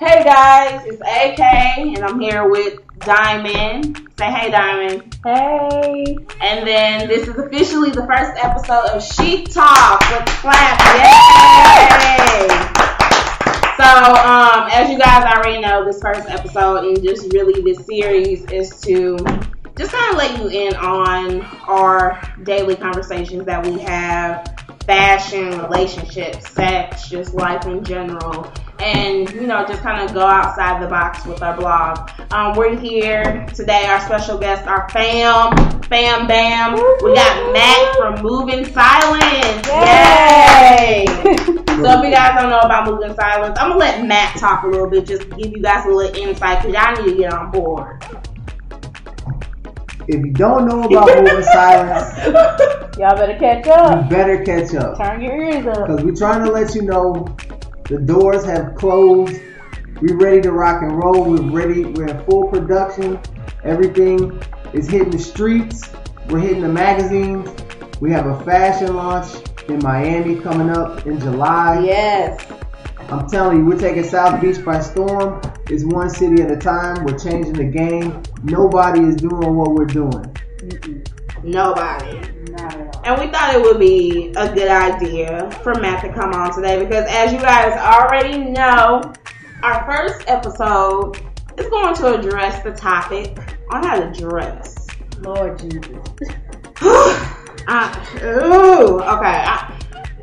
Hey guys, it's AK, and I'm here with Diamond. Say hey, Diamond. Hey. And then this is officially the first episode of She Talk with Clap. Yay! So, um, as you guys already know, this first episode and just really this series is to just kind of let you in on our daily conversations that we have fashion, relationships, sex, just life in general. And, you know, just kind of go outside the box with our blog. Um, we're here today. Our special guests are Fam, Fam Bam. We got Matt from Moving Silence. Yay! so if you guys don't know about Moving Silence, I'm to let Matt talk a little bit, just give you guys a little insight, because y'all need to get on board. If you don't know about moving silence, Y'all better catch up. you better catch up. Turn your ears up. Because we're trying to let you know the doors have closed. We're ready to rock and roll. We're ready. We're in full production. Everything is hitting the streets. We're hitting the magazines. We have a fashion launch in Miami coming up in July. Yes. I'm telling you, we're taking South Beach by storm. It's one city at a time. We're changing the game. Nobody is doing what we're doing. Nobody. Not at all. And we thought it would be a good idea for Matt to come on today because, as you guys already know, our first episode is going to address the topic on how to dress. Lord Jesus. I, ooh, okay. I,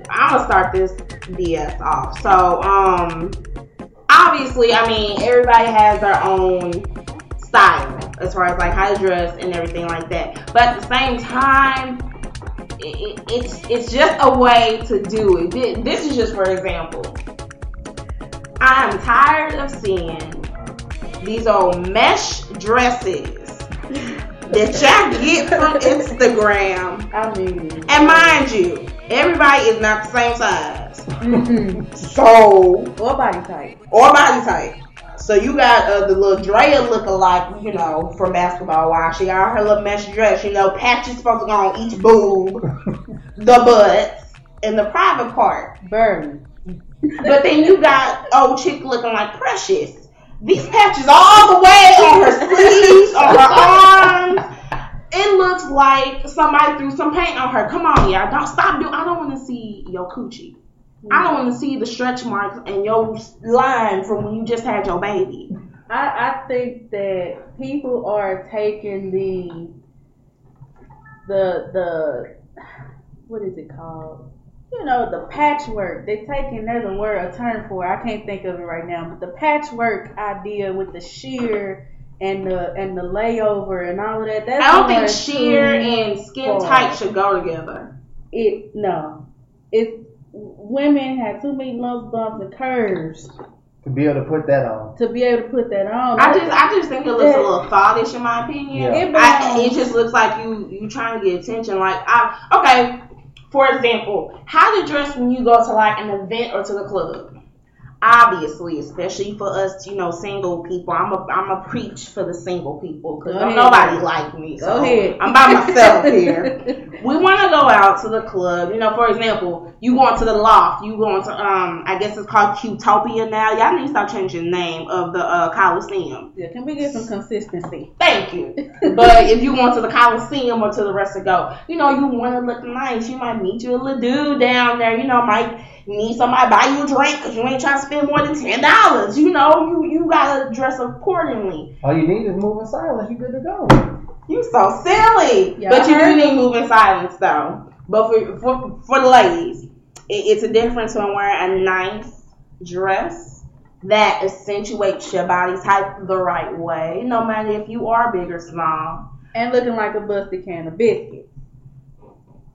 I'm gonna start this BS off. So, um, obviously, I mean, everybody has their own style as far as like how to dress and everything like that. But at the same time, it, it, it's it's just a way to do it. This is just for example. I am tired of seeing these old mesh dresses that y'all get from Instagram. I mean. And mind you, everybody is not the same size. So, Or body type. or body type. So you got uh, the little Drea look alike, you know, from basketball wives. She got her little mesh dress, you know, patches supposed to go on each boob, the butt, and the private part. Burn. But then you got old chick looking like Precious. These patches all the way on her sleeves, on her arms. It looks like somebody threw some paint on her. Come on, y'all. Don't stop doing. I don't want to see your coochie. I don't want to see the stretch marks and your line from when you just had your baby. I, I think that people are taking the the the what is it called? You know, the patchwork. They're taking there's a word a term for it. I can't think of it right now, but the patchwork idea with the sheer and the and the layover and all of that. That's I don't think sheer and skin tight should go together. It no. It women have too many lumps, bumps, and curves To be able to put that on. to be able to put that on. I just, I just think it looks a little thoughtish in my opinion. Yeah. It I, it just looks like you, you trying to get attention. Like, I, okay, for example, how to dress when you go to like an event or to the club. Obviously, especially for us, you know, single people. I'm a, I'm a preach for the single people because don't ahead. nobody like me. Go ahead. I'm by myself here. we want to go out to the club. You know, for example, you going to the loft. You going to um, I guess it's called Qtopia now. Y'all need to stop changing the name of the uh, Coliseum. Yeah, can we get some consistency? Thank you. But if you going to the Coliseum or to the rest of go, you know, you want to look nice. You might meet you a little dude down there. You know, might need somebody buy you a drink because you ain't trying to spend more than ten dollars. You know, you you gotta dress accordingly. All you need is moving silence. You good to go. You so silly. Yeah, but you do heard need moving silence though. But for for, for the ladies, it, it's a difference when wearing a nice dress that accentuates your body type the right way, no matter if you are big or small. And looking like a busted can of biscuits.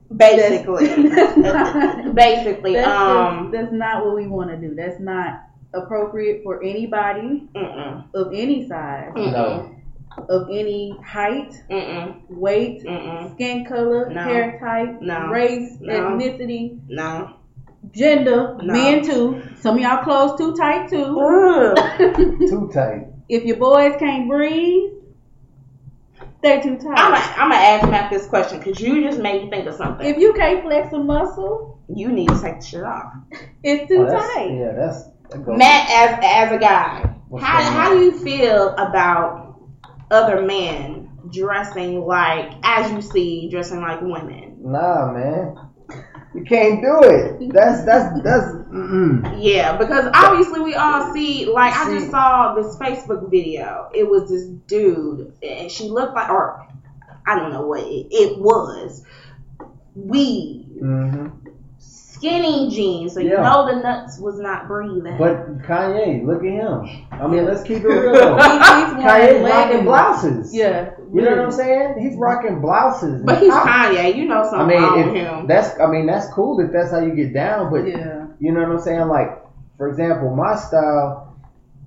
Basically, That's- basically, That's, um, that's not what we want to do. That's not appropriate for anybody mm-mm, of any size, No. of any height, mm-mm, weight, mm-mm, skin color, No. hair type, No. race, No. ethnicity, no. gender, No. men too. Some of y'all clothes too tight too. Too tight. if your boys can't breathe, they too tight. I'm gonna I'm ask Matt this question because you just made me think of something. if you can't flex a muscle, you need to take the shit off. it's too Oh, tight. Yeah, that's. That. Matt, as as a guy, What's How how do you feel about other men dressing like as you see dressing like women? Nah, man. You can't do it. That's that's that's. Mm-mm. Yeah, because obviously we all see like I just saw this Facebook video. It was this dude and she looked like or I don't know what it, it was. Weed, hmm skinny jeans, so you Yeah. know the nuts was not breathing. But Kanye, look at him. I mean, let's keep it real. He's Kanye's wearing rocking blouses. Yeah. You know what I'm saying? He's rocking blouses. But he's I, Kanye, you know something wrong mean, with if him. that's I mean that's cool if that's how you get down. But Yeah. you know what I'm saying? Like, for example, my style,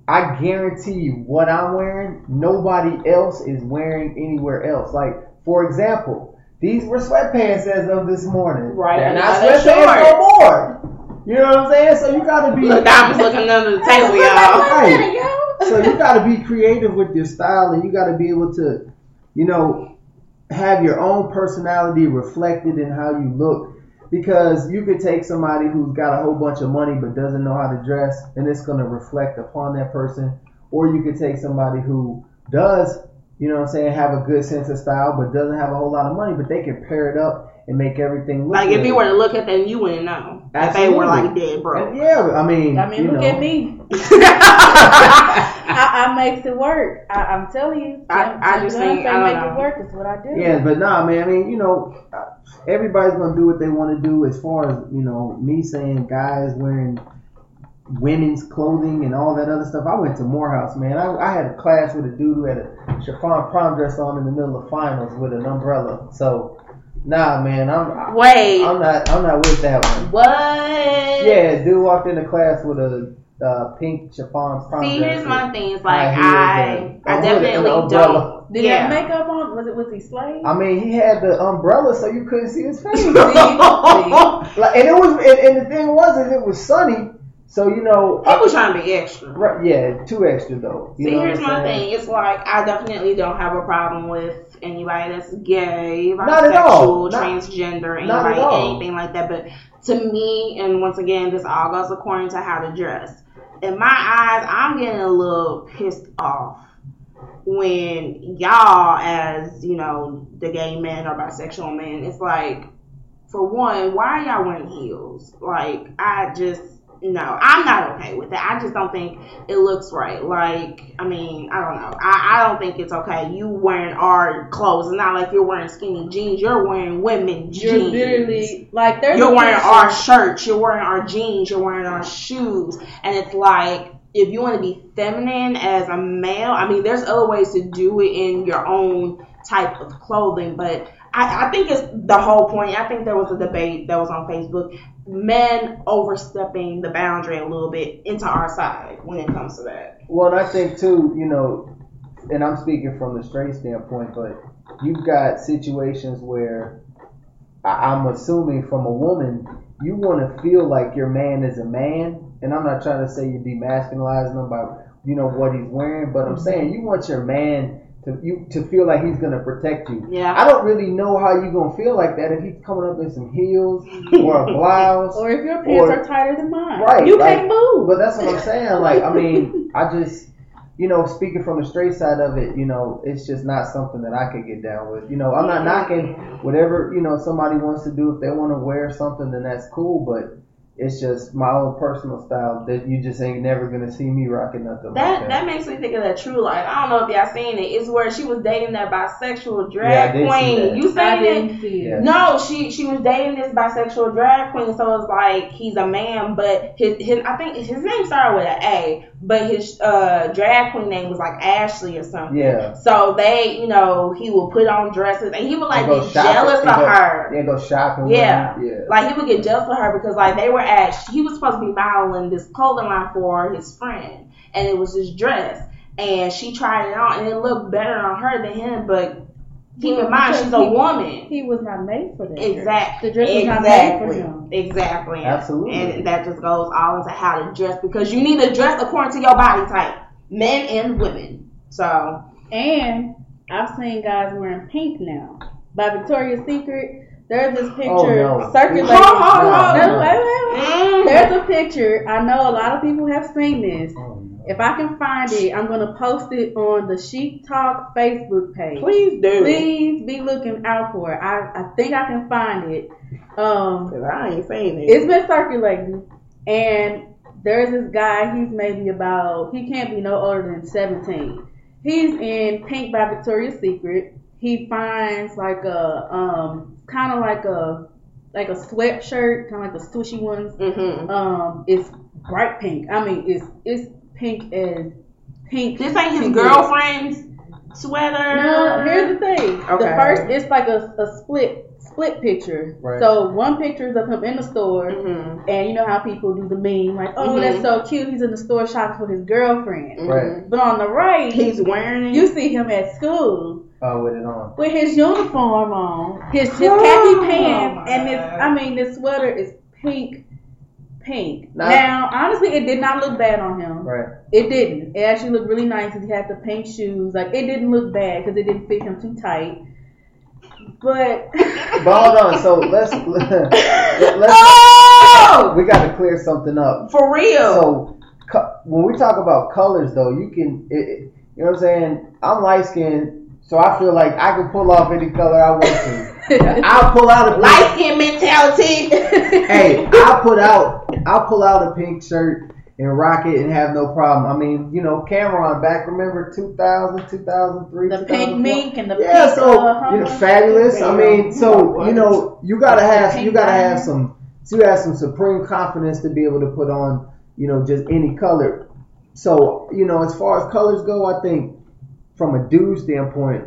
I guarantee you, what I'm wearing, nobody else is wearing anywhere else. Like, for example, these were sweatpants as of this morning. Right, They're and not now they're sweatpants no more. You know what I'm saying? So you gotta be. Look, I was looking under the table, y'all. Right. so you got to be creative with your style and you got to be able to you know have your own personality reflected in how you look because you could take somebody who's got a whole bunch of money but doesn't know how to dress and it's going to reflect upon that person or you could take somebody who does you know what I'm saying have a good sense of style but doesn't have a whole lot of money but they can pair it up and make everything look Like if you were to look at them, you wouldn't know. If they were like dead broke. Yeah I mean I mean, you look know, at me. I, I makes it work. I, I'm telling you. I- I Tim just think- say I make know. it work. It's what I do. Yeah, but nah, man. I mean, you know, uh, everybody's gonna do what they want to do. As far as you know, me saying guys wearing women's clothing and all that other stuff. I went to Morehouse, man. I, I had a class with a dude who had a chiffon prom dress on in the middle of finals with an umbrella. So, nah, man. I'm Wait, I'm not I'm not with that one. what? Yeah, dude walked into class with a uh, pink chiffon prom See, here's with my thing. It's like high heels I, and I a hood and an definitely don't. Did he have makeup on? Was it was he slave? I mean, he had the umbrella so you couldn't see his face. See? Like, and it was, and, and the thing was, is it was sunny, so you know, was trying to be extra. right, yeah, too extra though. You See, here's my thing. It's like I definitely don't have a problem with anybody that's gay, Not at all. bisexual, transgender, anybody, anything like that. But to me, and once again, this all goes according to how to dress. In my eyes, I'm getting a little pissed off when y'all, as you know, the gay men or bisexual men, it's like, for one, why are y'all wearing heels? Like, I just no, I'm not okay with that. I just don't think it looks right. Like, I mean, I don't know. I, I don't think it's okay. You wearing our clothes. It's not like you're wearing skinny jeans. You're wearing women jeans. You're literally like there's You're wearing our shirts. You're wearing our jeans. You're wearing our shoes. And it's like, if you want to be feminine as a male, I mean, there's other ways to do it in your own type of clothing. But I, I think it's the whole point. I think there was a debate that was on Facebook. Men overstepping the boundary a little bit into our side when it comes to that. Well, and I think too, you know, and I'm speaking from the straight standpoint, but you've got situations where I- I'm assuming from a woman, you want to feel like your man is a man, and I'm not trying to say you're demasculizing him by you know what he's wearing, but I'm mm-hmm. saying you want your man to you to feel like he's gonna protect you. Yeah. I don't really know how you're gonna feel like that if he's coming up in some heels or a blouse. or if your pants Or- are tighter than mine. Right, You like- can't move. But that's what I'm saying. Like, I mean, I just, you know, speaking from the straight side of it, you know, it's just not something that I could get down with. You know, I'm not knocking whatever, you know, somebody wants to do. If they want to wear something, then that's cool. But it's just my own personal style that you just ain't never gonna see me rocking nothing That like that makes me think of that True Life. I don't know if y'all seen it. It's where she was dating that bisexual Yeah, I drag did see queen. that. You I seen it? didn't see it. Yeah. No, she she was dating this bisexual drag queen, so it's like he's a man, but his his I think his name started with an A, but his uh drag queen name was like Ashley or something. Yeah. So they, you know, he would put on dresses and he would like go be shopping- jealous and of go- her. Yeah, go shopping. Yeah. With. Yeah. Like he would get jealous of her because like they were at he was supposed to be modeling this clothing line for his friend and it was his dress and she tried it on and it looked better on her than him but keep in mind she's a he- woman. He was not made for that. dress. Exactly. The dress was not made for Exactly. him. Exactly. Absolutely. And that just goes all into how to dress because you need to dress according to your body type, men and women. So And I've seen guys wearing pink now. By Victoria's Secret, there's this picture Oh, no. circulating. Hold on. No, wait, wait, wait. mm, There's a picture. I know a lot of people have seen this. Oh, no. If I can find it, I'm gonna post it on the Chic Talk Facebook page. Please do. Please be looking out for it. I, I think I can find it. Um, Cause I ain't saying it. it's been circulating, and there's this guy. He's maybe about. He can't be no older than 17. He's in Pink by Victoria's Secret. He finds like a um, kind of like a like a sweatshirt, kind of like the swooshy ones. hmm Um, it's bright pink. I mean, it's it's pink as pink. This ain't his pink girlfriend's sweater. No, here's the thing. The first, it's like a, a split split picture. Right. So one picture is of him in the store, Mhm. and you know how people do the meme, like, oh, that's Mhm. so cute. He's in the store shopping with his girlfriend. Right. But on the right, He's wearing it. you see him at school Oh, with it on. with his uniform on, his his Oh, khaki pants, my and this, I mean, this sweater is pink, pink. Now- now, honestly, it did not look bad on him. Right. It didn't. It actually looked really nice. Because he had the pink shoes. Like it didn't look bad because it didn't fit him too tight. But But hold on. So let's let's oh, we got to clear something up. for real. So co- when we talk about colors, though, you can, it, you know what I'm saying? I'm light skinned, so I feel like I can pull off any color I want to. I'll pull out a Light skin mentality. hey, I'll put out, I'll pull out a pink shirt and rock it and have no problem. I mean, you know, Cam'ron back, remember 2000, 2003, the pink 2004? mink and the Yeah, pink. so uh, you know, fabulous. I mean, so you know, you gotta have you gotta have some so you have some supreme confidence to be able to put on, you know, just any color. So you know, as far as colors go, I think from a dude standpoint,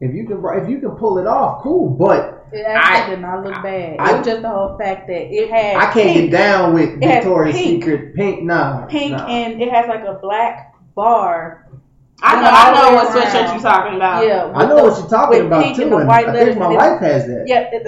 if you can if you can pull it off, cool. But It actually I- did not look bad. I- it was just the whole fact that it had I can't pink, get down with Victoria's pink. Secret pink. Nah, pink nah. and it has like a black bar. I know, I know what sweatshirt you're talking about. Yeah, I know with what you're talking about pink too, and the and white I letters think my wife has that. Yeah, it,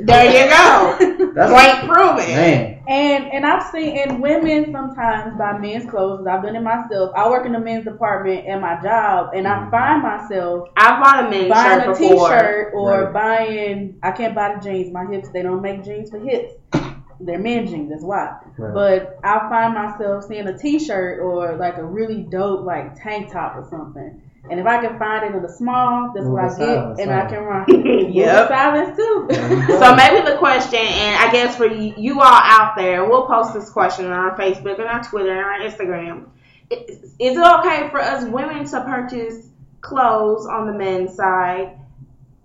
There you go. That's Point proven. man. And and I've seen in women sometimes buy men's clothes. I've done it myself. I work in the men's department at my job, and I mm. find myself I bought a men's buying shirt a before. t-shirt or Right. buying. I can't buy the jeans. My hips they don't make jeans for hips. They're men jeans. That's why. Right. But I find myself seeing a t-shirt or like a really dope like tank top or something. And if I can find it in a small, that's what I Moving get, silence, and? I can run. Moving Yep. silence too. There you go. So maybe the question, and I guess for you, you all out there, we'll post this question on our Facebook and our Twitter and our Instagram. Is is it okay for us women to purchase clothes on the men's side?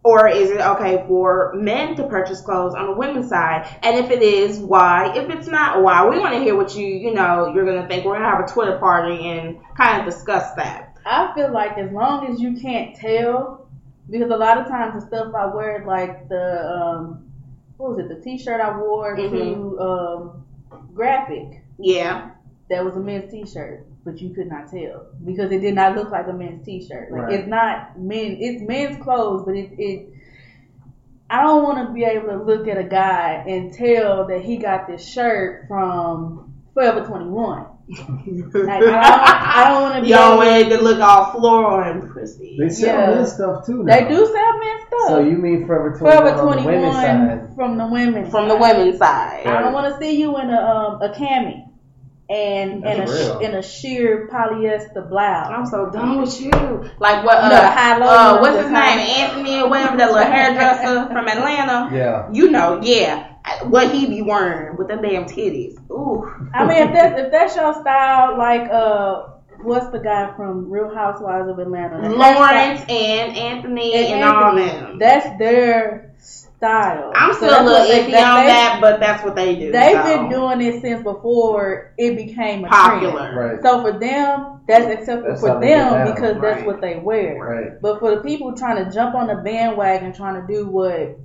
Or is it okay for men to purchase clothes on the women's side? And if it is, why? If it's not, why? We want to hear what you, you know, you're going to think. We're going to have a Twitter party and kind of discuss that. I feel like as long as you can't tell, because a lot of times the stuff I wear, like the um, what was it, the T-shirt I wore Mhm. to um, graphic, Yeah. that was a men's T-shirt, but you could not tell because it did not look like a men's T-shirt. Like Right. it's not men, it's men's clothes, but it it. I don't want to be able to look at a guy and tell that he got this shirt from Forever 21. Like, I don't, don't want to be. You don't able- to look all floral and prissy. They sell Yeah. men's stuff too. Now. They do sell men's stuff. So you mean Forever 21 Forever on the women's side? 21 from the women's From the side. women's side. I don't want to see you in a um a cami and and a That's real. in a sheer polyester blouse. I'm so done with you. Like what? You know, the high Uh, low uh, what's his name? high. Anthony or whatever, that little hairdresser from Atlanta. Yeah. You know, yeah. What he be wearing with the damn titties. Ooh. I mean, if that's if that's your style, like uh, what's the guy from Real Housewives of Atlanta? Lawrence and Anthony style- and, all them. That's their style. I'm So still a that's little what they- iffy that- on that, but that's what they do. They've so. been doing it since before it became a popular. trend. Right. So for them, that's acceptable That's for how they get them down, because that's what they wear. Right. But for the people trying to jump on the bandwagon, trying to do what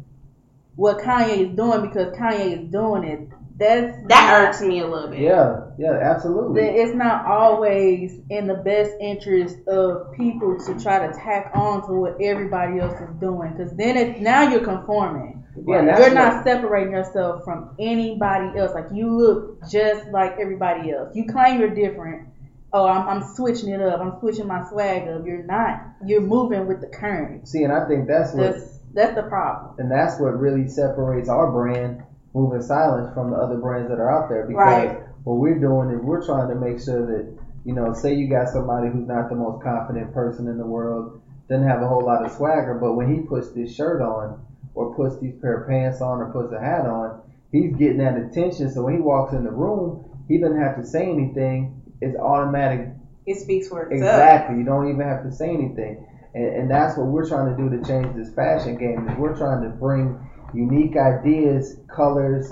what Kanye is doing because Kanye is doing it, that's That not- irks me a little bit. Yeah. Yeah. Absolutely. that it's not always in the best interest of people to try to tack on to what everybody else is doing because then it now you're conforming. Yeah, and You're what- not separating yourself from anybody else. Like you look just like everybody else. You claim you're different. Oh, I'm, I'm switching it up. I'm switching my swag up. You're not. You're moving with the current. See, and I think that's what, That's that's the problem. and that's what really separates our brand, Moving Silence, from the other brands that are out there. Because Right. what we're doing is we're trying to make sure that you know, say you got somebody who's not the most confident person in the world, doesn't have a whole lot of swagger, but when he puts this shirt on or puts these pair of pants on or puts a hat on, he's getting that attention. So when he walks in the room, he doesn't have to say anything. It's automatic. It speaks for itself. Exactly. You don't even have to say anything. And, and that's what we're trying to do to change this fashion game. Is we're trying to bring unique ideas, colors,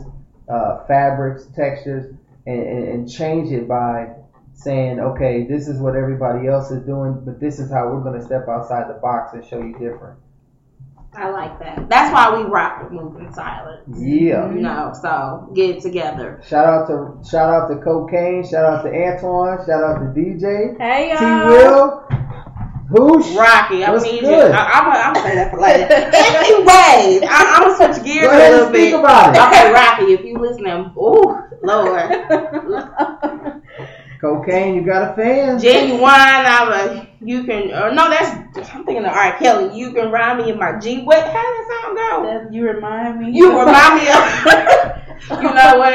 uh, fabrics, textures, and, and, and change it by saying, okay, this is what everybody else is doing, but this is how we're going to step outside the box and show you different. I like that. That's why we rock with moving silence. Yeah. You know, so get it together. Shout out to shout out to Cocaine. Shout out to Antoine. Shout out to DJ. Hey T y'all. Will. Whoosh. Rocky, I What's need good? you. I, I'm gonna I'm gonna say that for later. anyway, I, I'm gonna switch gears Go a little speak bit. about it. Okay, Rocky, if you listening, ooh, Lord. Cocaine, you got a fan? Genuine, I'm a, you can, or no, that's, I'm thinking of R. Kelly. You can rhyme me in my G. What, how does that song go? That- you remind me. You remind me of, you know what?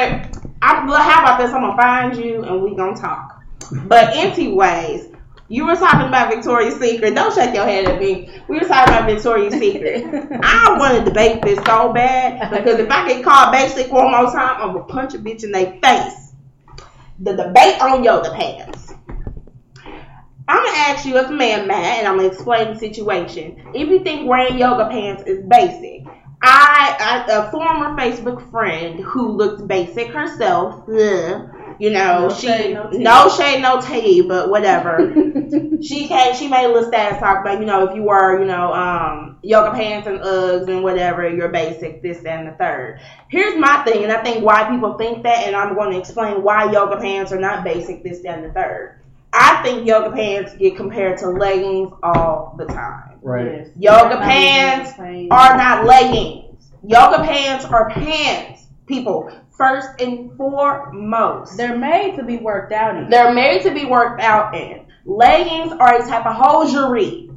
I'm, how about this? I'm gonna find you and we gonna talk. But anyways, you were talking about Victoria's Secret. Don't shake your head at me. We were talking about Victoria's Secret. I want to debate this so bad because if I get called basic one more time, I'm gonna punch a bitch in their face. The debate on yoga pants. I'm gonna ask you as a man, Matt, and I'm gonna explain the situation. If you think wearing yoga pants is basic, I, I a former Facebook friend who looked basic herself, ugh, you know, No she shade, no no shade, no tea, but whatever. she came, she made a little status talk about, you know, if you wear, you know, um, yoga pants and Uggs and whatever, you're basic, this, and the third. Here's my thing, and I think why people think that, and I'm going to explain why yoga pants are not basic, this, and the third. I think yoga pants get compared to leggings all the time. Right. Yes. Yoga pants even the same. Are not leggings. Yoga pants are pants, people. First and foremost. They're made to be worked out in. They're made to be worked out in. Leggings are a type of hosiery,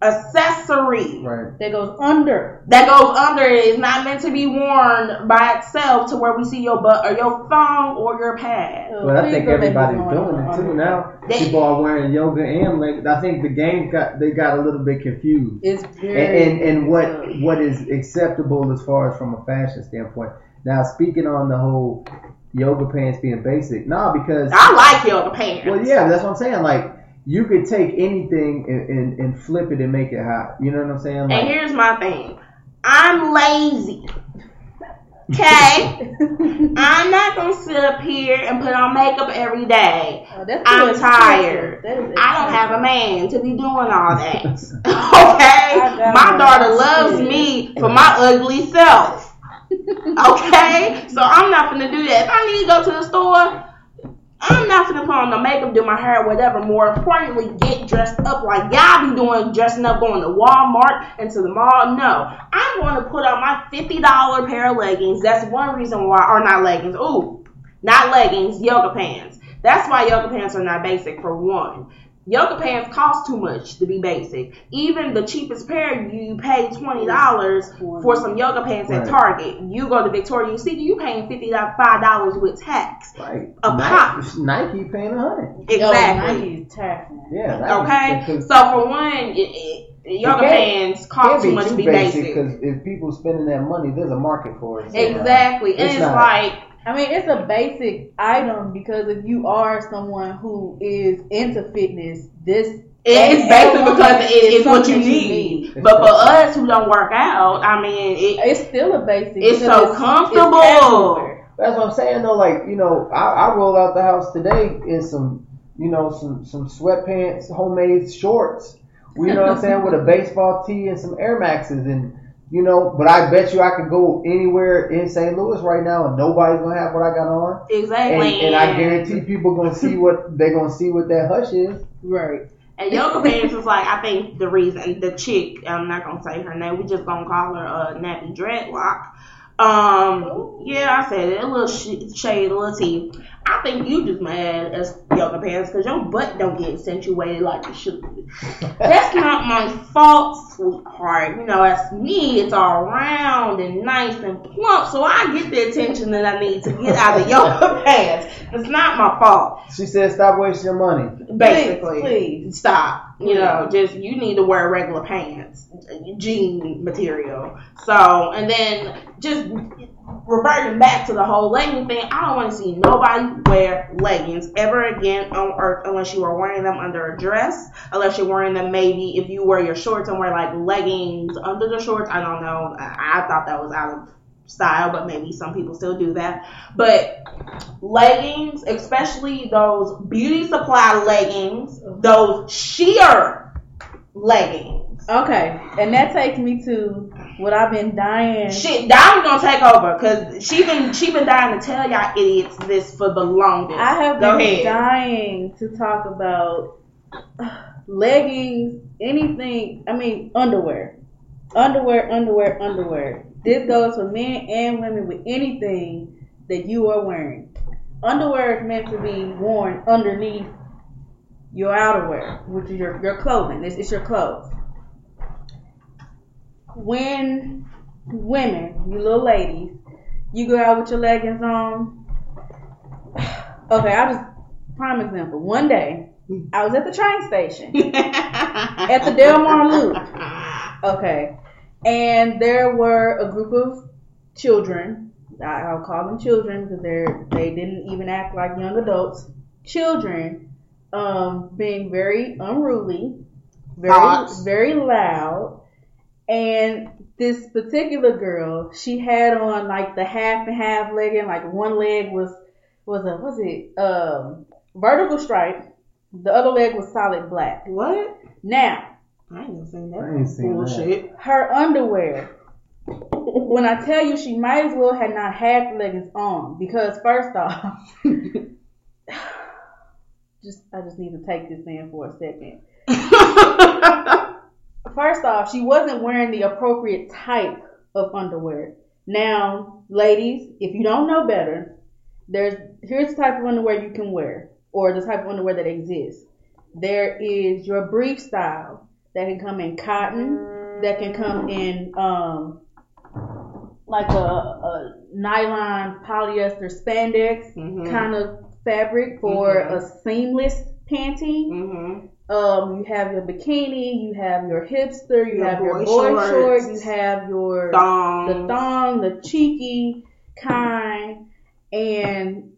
accessory Right. that goes under. that goes under it. It's not meant to be worn by itself to where we see your butt or your thong or your pad. So But I think don't make me everybody's doing it too now. They- People are wearing yoga and like I think the game got they got a little bit confused. It's And, very and and what what is acceptable as far as from a fashion standpoint. Now speaking on the whole yoga pants being basic, nah, because I like yoga pants. well yeah, that's what I'm saying. Like you could take anything and, and, and flip it and make it hot. You know what I'm saying? And here's my thing. I'm lazy. Okay? I'm not gonna sit up here and put on makeup every day. Oh, I'm tired. I don't have a man to be doing all that. Okay? My daughter loves me for my ugly self. Okay? So I'm not gonna do that. If I need to go to the store, I'm not gonna put on the makeup, do my hair, whatever. More importantly, get dressed up like y'all be doing, dressing up, going to Walmart and to the mall. No, I'm going to put on my fifty dollar pair of leggings. That's one reason why, or not leggings. Ooh, not leggings, yoga pants. That's why yoga pants are not basic for one. Yoga pants cost too much to be basic. Even the cheapest pair, you pay twenty dollars for some yoga pants at Target. You go to Victoria's Secret, you paying fifty five dollars with tax. like a pop. Nike, Nike paying a hundred. Yo, Exactly. Nike's taxing. Yeah. Okay. because- So for one, it, it, yoga pants cost too much to be basic. because if people spending that money, there's a market for it. So, Exactly, and It's it's, not- like I mean, it's a basic item because if you are someone who is into fitness, this it's that basic element because it is is what you something need. But for us who don't work out, I mean, it, It's still a basic. It's because so comfortable. casual wear. That's what I'm saying though. Like you know, I, I rolled out the house today in some, you know, some some sweatpants, homemade shorts. You know what I'm saying with a baseball tee and some Air Maxes and. You know, but I bet you I could go anywhere in St. Louis right now and nobody's gonna have what I got on. Exactly. and and I guarantee people gonna see what they're gonna see what that hush is. Right. And yoga pants is like I think the reason the chick I'm not gonna say her name. We just gonna call her uh, Nappy Dreadlock. Um, yeah, I said it. A little sh- shade, a little tea. I think you just mad as yoga pants because your butt don't get accentuated like it should. be. That's not my fault, sweetheart. You know, that's me, it's all round and nice and plump, so I get the attention that I need to get out of yoga pants. It's not my fault, She said, "Stop wasting your money." basically. please. Stop. You know, just you need to wear regular pants, jean material. So, and then just reverting back to the whole legging thing, I don't want to see nobody wear leggings ever again on earth unless you are wearing them under a dress, unless you're wearing them maybe if you wear your shorts and wear like leggings under the shorts. I don't know. I, I thought that was out of style, but maybe some people still do that. But leggings, especially those beauty supply leggings, those sheer leggings. Okay, and that takes me to what I've been dying. Shit, Dolly gonna take over because she been she been dying to tell y'all idiots this for the longest. I have Go been ahead. dying to talk about leggings, anything. I mean, underwear, underwear, underwear, underwear. This goes for men and women with anything that you are wearing. Underwear is meant to be worn underneath your outerwear, which is your, your clothing. It's, it's your clothes. When women, you little ladies, you go out with your leggings on. Okay, I'll just prime example. One day, I was at the train station. At the Delmar Loop. Okay. And there were a group of children. I'll call them children because they're they didn't even act like young adults. Children, um, being very unruly, very very loud, and this particular girl, she had on like the half and half legging, like one leg was was a was it um vertical stripe, the other leg was solid black. What? Now I ain't gonna seen that. I ain't seen bullshit. her underwear. When I tell you, she might as well had not had the leggings on because first off, just I just need to take this in for a second. First off, she wasn't wearing the appropriate type of underwear. Now, ladies, if you don't know better, there's here's the type of underwear you can wear, or the type of underwear that exists. There is your brief style that can come in cotton, that can come in um like a, a nylon polyester spandex Mhm. kind of fabric for Mhm. a seamless panty. Mhm. Um, you have your bikini, you have your hipster, you Your have your boy boy shorts. you have your Thong. the thong, the cheeky kind, and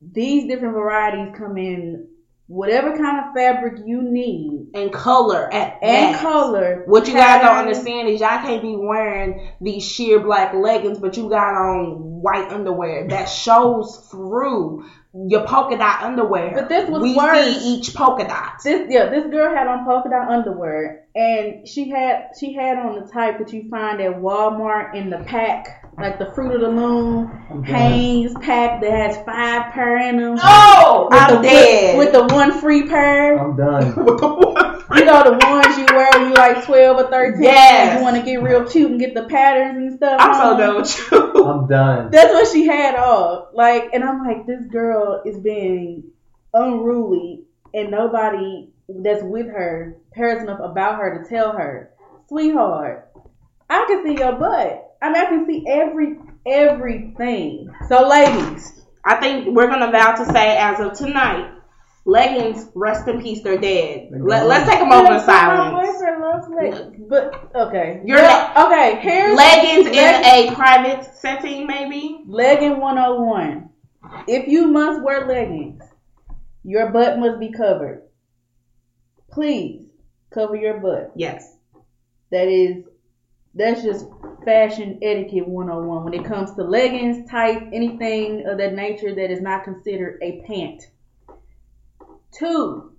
these different varieties come in whatever kind of fabric you need and color at and that. color. What you guys don't understand is y'all can't be wearing these sheer black leggings, but you got on white underwear that shows through your polka dot underwear. But this was we worse. see each polka dot. This yeah, this girl had on polka dot underwear, and she had she had on the type that you find at Walmart in the pack, like the Fruit of the Loom I'm. Hanes pack that has five pair in them. Oh, with I'm the, dead. With, with the one free pair. I'm done. With the one. You know the ones you wear when you like twelve or thirteen. Yes. You want to get real cute and get the patterns and stuff. I'm so done with you. I'm done. That's what she had on. Like, and I'm like, this girl is being unruly, and nobody that's with her cares enough about her to tell her, sweetheart, I can see your butt. I mean, I can see every everything. So, ladies, I think we're gonna vow to say as of tonight, leggings, rest in peace, they're dead. Let, let's take a moment of My silence. boyfriend loves leggings, but okay, You're Yeah, okay. Here's Leggings in a private setting, maybe. Legging 101. If you must wear leggings, your butt must be covered. Please cover your butt. Yes. That is, that's just fashion etiquette 101 when it comes to leggings, tights, anything of that nature that is not considered a pant. Two,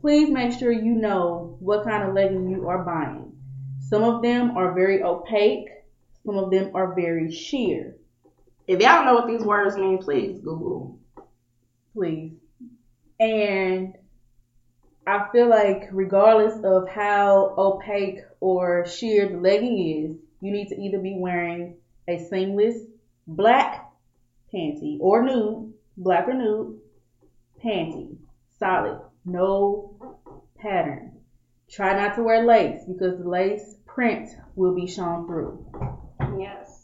please make sure you know what kind of legging you are buying. Some of them are very opaque, some of them are very sheer. If y'all know what these words mean, please Google. please. And I feel like regardless of how opaque or sheer the legging is, you need to either be wearing a seamless black panty or nude, black or nude, panty, solid, no pattern. Try not to wear lace because the lace print will be shown through. Yes.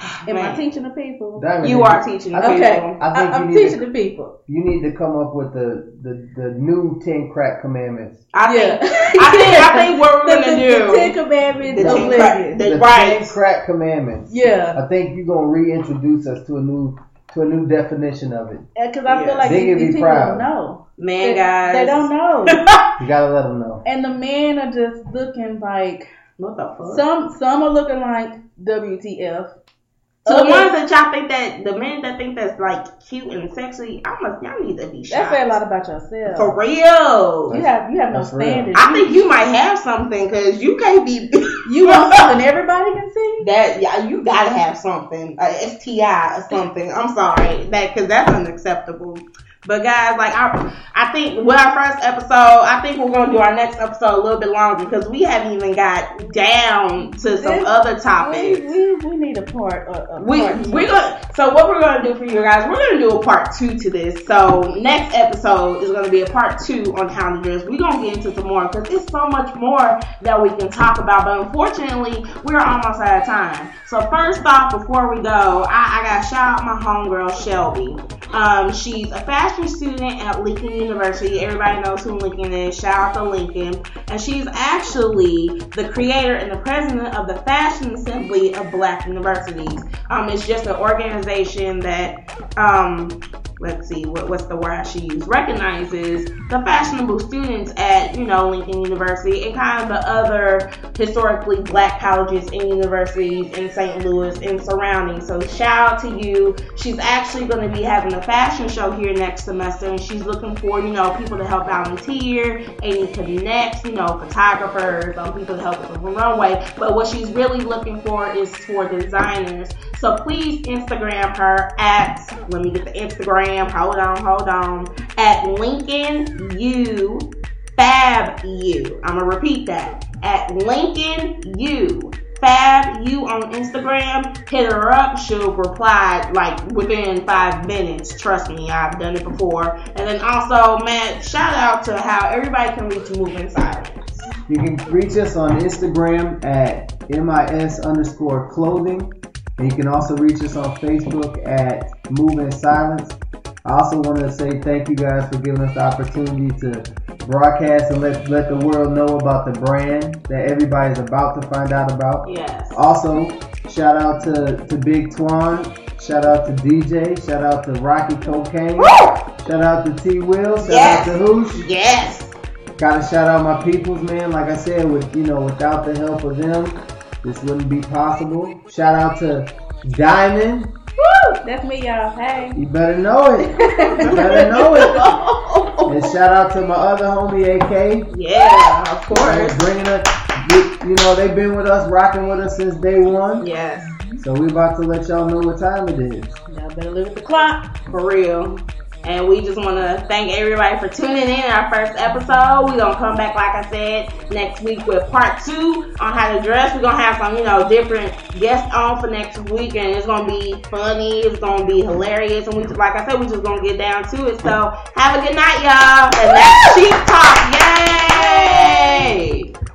Am I Man. teaching the people? Diamond, You are teaching the Okay, people. I think I, am you need teaching to- the people. You need to come up with the, the, the new ten crack commandments. I yeah. think I think I think what we're the, gonna the, do. The Ten Commandments The of ten crack- the- The right. ten crack commandments. Yeah, I think you're gonna reintroduce us to a new to a new definition of it. because I Yeah. feel like They these, can be these people proud. don't know. Man, they, guys. they don't know. You gotta let them know. and the men are just looking like What the fuck? some. Some are looking like WTF. So the ones that y'all think that the men that think that's like cute and sexy, I must y'all need to be That say a lot about yourself. For real. You have you have no That's standards. I think you might have something because you can't be. you want something everybody can see. that yeah, you gotta have something, a STI or something. I'm sorry that because that's unacceptable. But guys, like I, I think with our first episode, I think we're gonna do our next episode a little bit longer because we haven't even got down to some This- other topics. we, we need a part. A, a we part we're gonna so what we're gonna do for you guys, we're gonna do a part two to this. So next episode is gonna be a part two on how to dress. We're gonna get into some more because it's so much more that we can talk about. But unfortunately, we're almost out of time. So first off, before we go, I, I gotta shout out my homegirl Shelby. Um, she's a fashion student at Lincoln University. Everybody knows who Lincoln is. Shout out to Lincoln. And she's actually the creator and the president of the Fashion Assembly of Black Universities. Um, it's just an organization that, um, let's see, what, what's the word I should use? Recognizes the fashionable students at, you know, Lincoln University and kind of the other historically black colleges and universities in St. Louis and surrounding. So shout out to you. She's actually going to be having a fashion show here next semester and she's looking for, you know, people to help volunteer, any connects, you know, photographers, um, people to help with the runway. But what she's really looking for is for designers. So please Instagram her at, let me get the Instagram, hold on, hold on, at Lincoln U Fab U. I'm gonna repeat that. At Lincoln U Fab you on Instagram. Hit her up. She'll reply like within five minutes. Trust me, I've done it before. And then also, man, shout out to how everybody can reach Move in Silence. You can reach us on Instagram at MIS underscore clothing. And you can also reach us on Facebook at Move in Silence. I also want to say thank you guys for giving us the opportunity to broadcast and let, let the world know about the brand that everybody's about to find out about. Yes. Also, shout out to, to Big Twan. Shout out to DJ. Shout out to Rocky Cocaine. Woo! Shout out to T Will. Shout Yes. out to Hoosh. Yes. Gotta shout out my peoples, man. Like I said, with you know, without the help of them, this wouldn't be possible. Shout out to Diamond. Woo! That's me, y'all. Hey. You better know it. You better know it. And shout out to my other homie, AK. yeah, of course. Bringing us, you, you know, they've been with us, rocking with us since day one. Yes. So we about to let y'all know what time it is. Y'all better look at the clock. For real. And we just want to thank everybody for tuning in our first episode. We're going to come back, like I said, next week with part two on how to dress. We're going to have some, you know, different guests on for next week. And it's going to be funny. It's going to be hilarious. And we, like I said, we're just going to get down to it. So have a good night, y'all. And that's Chic Talk. Yay!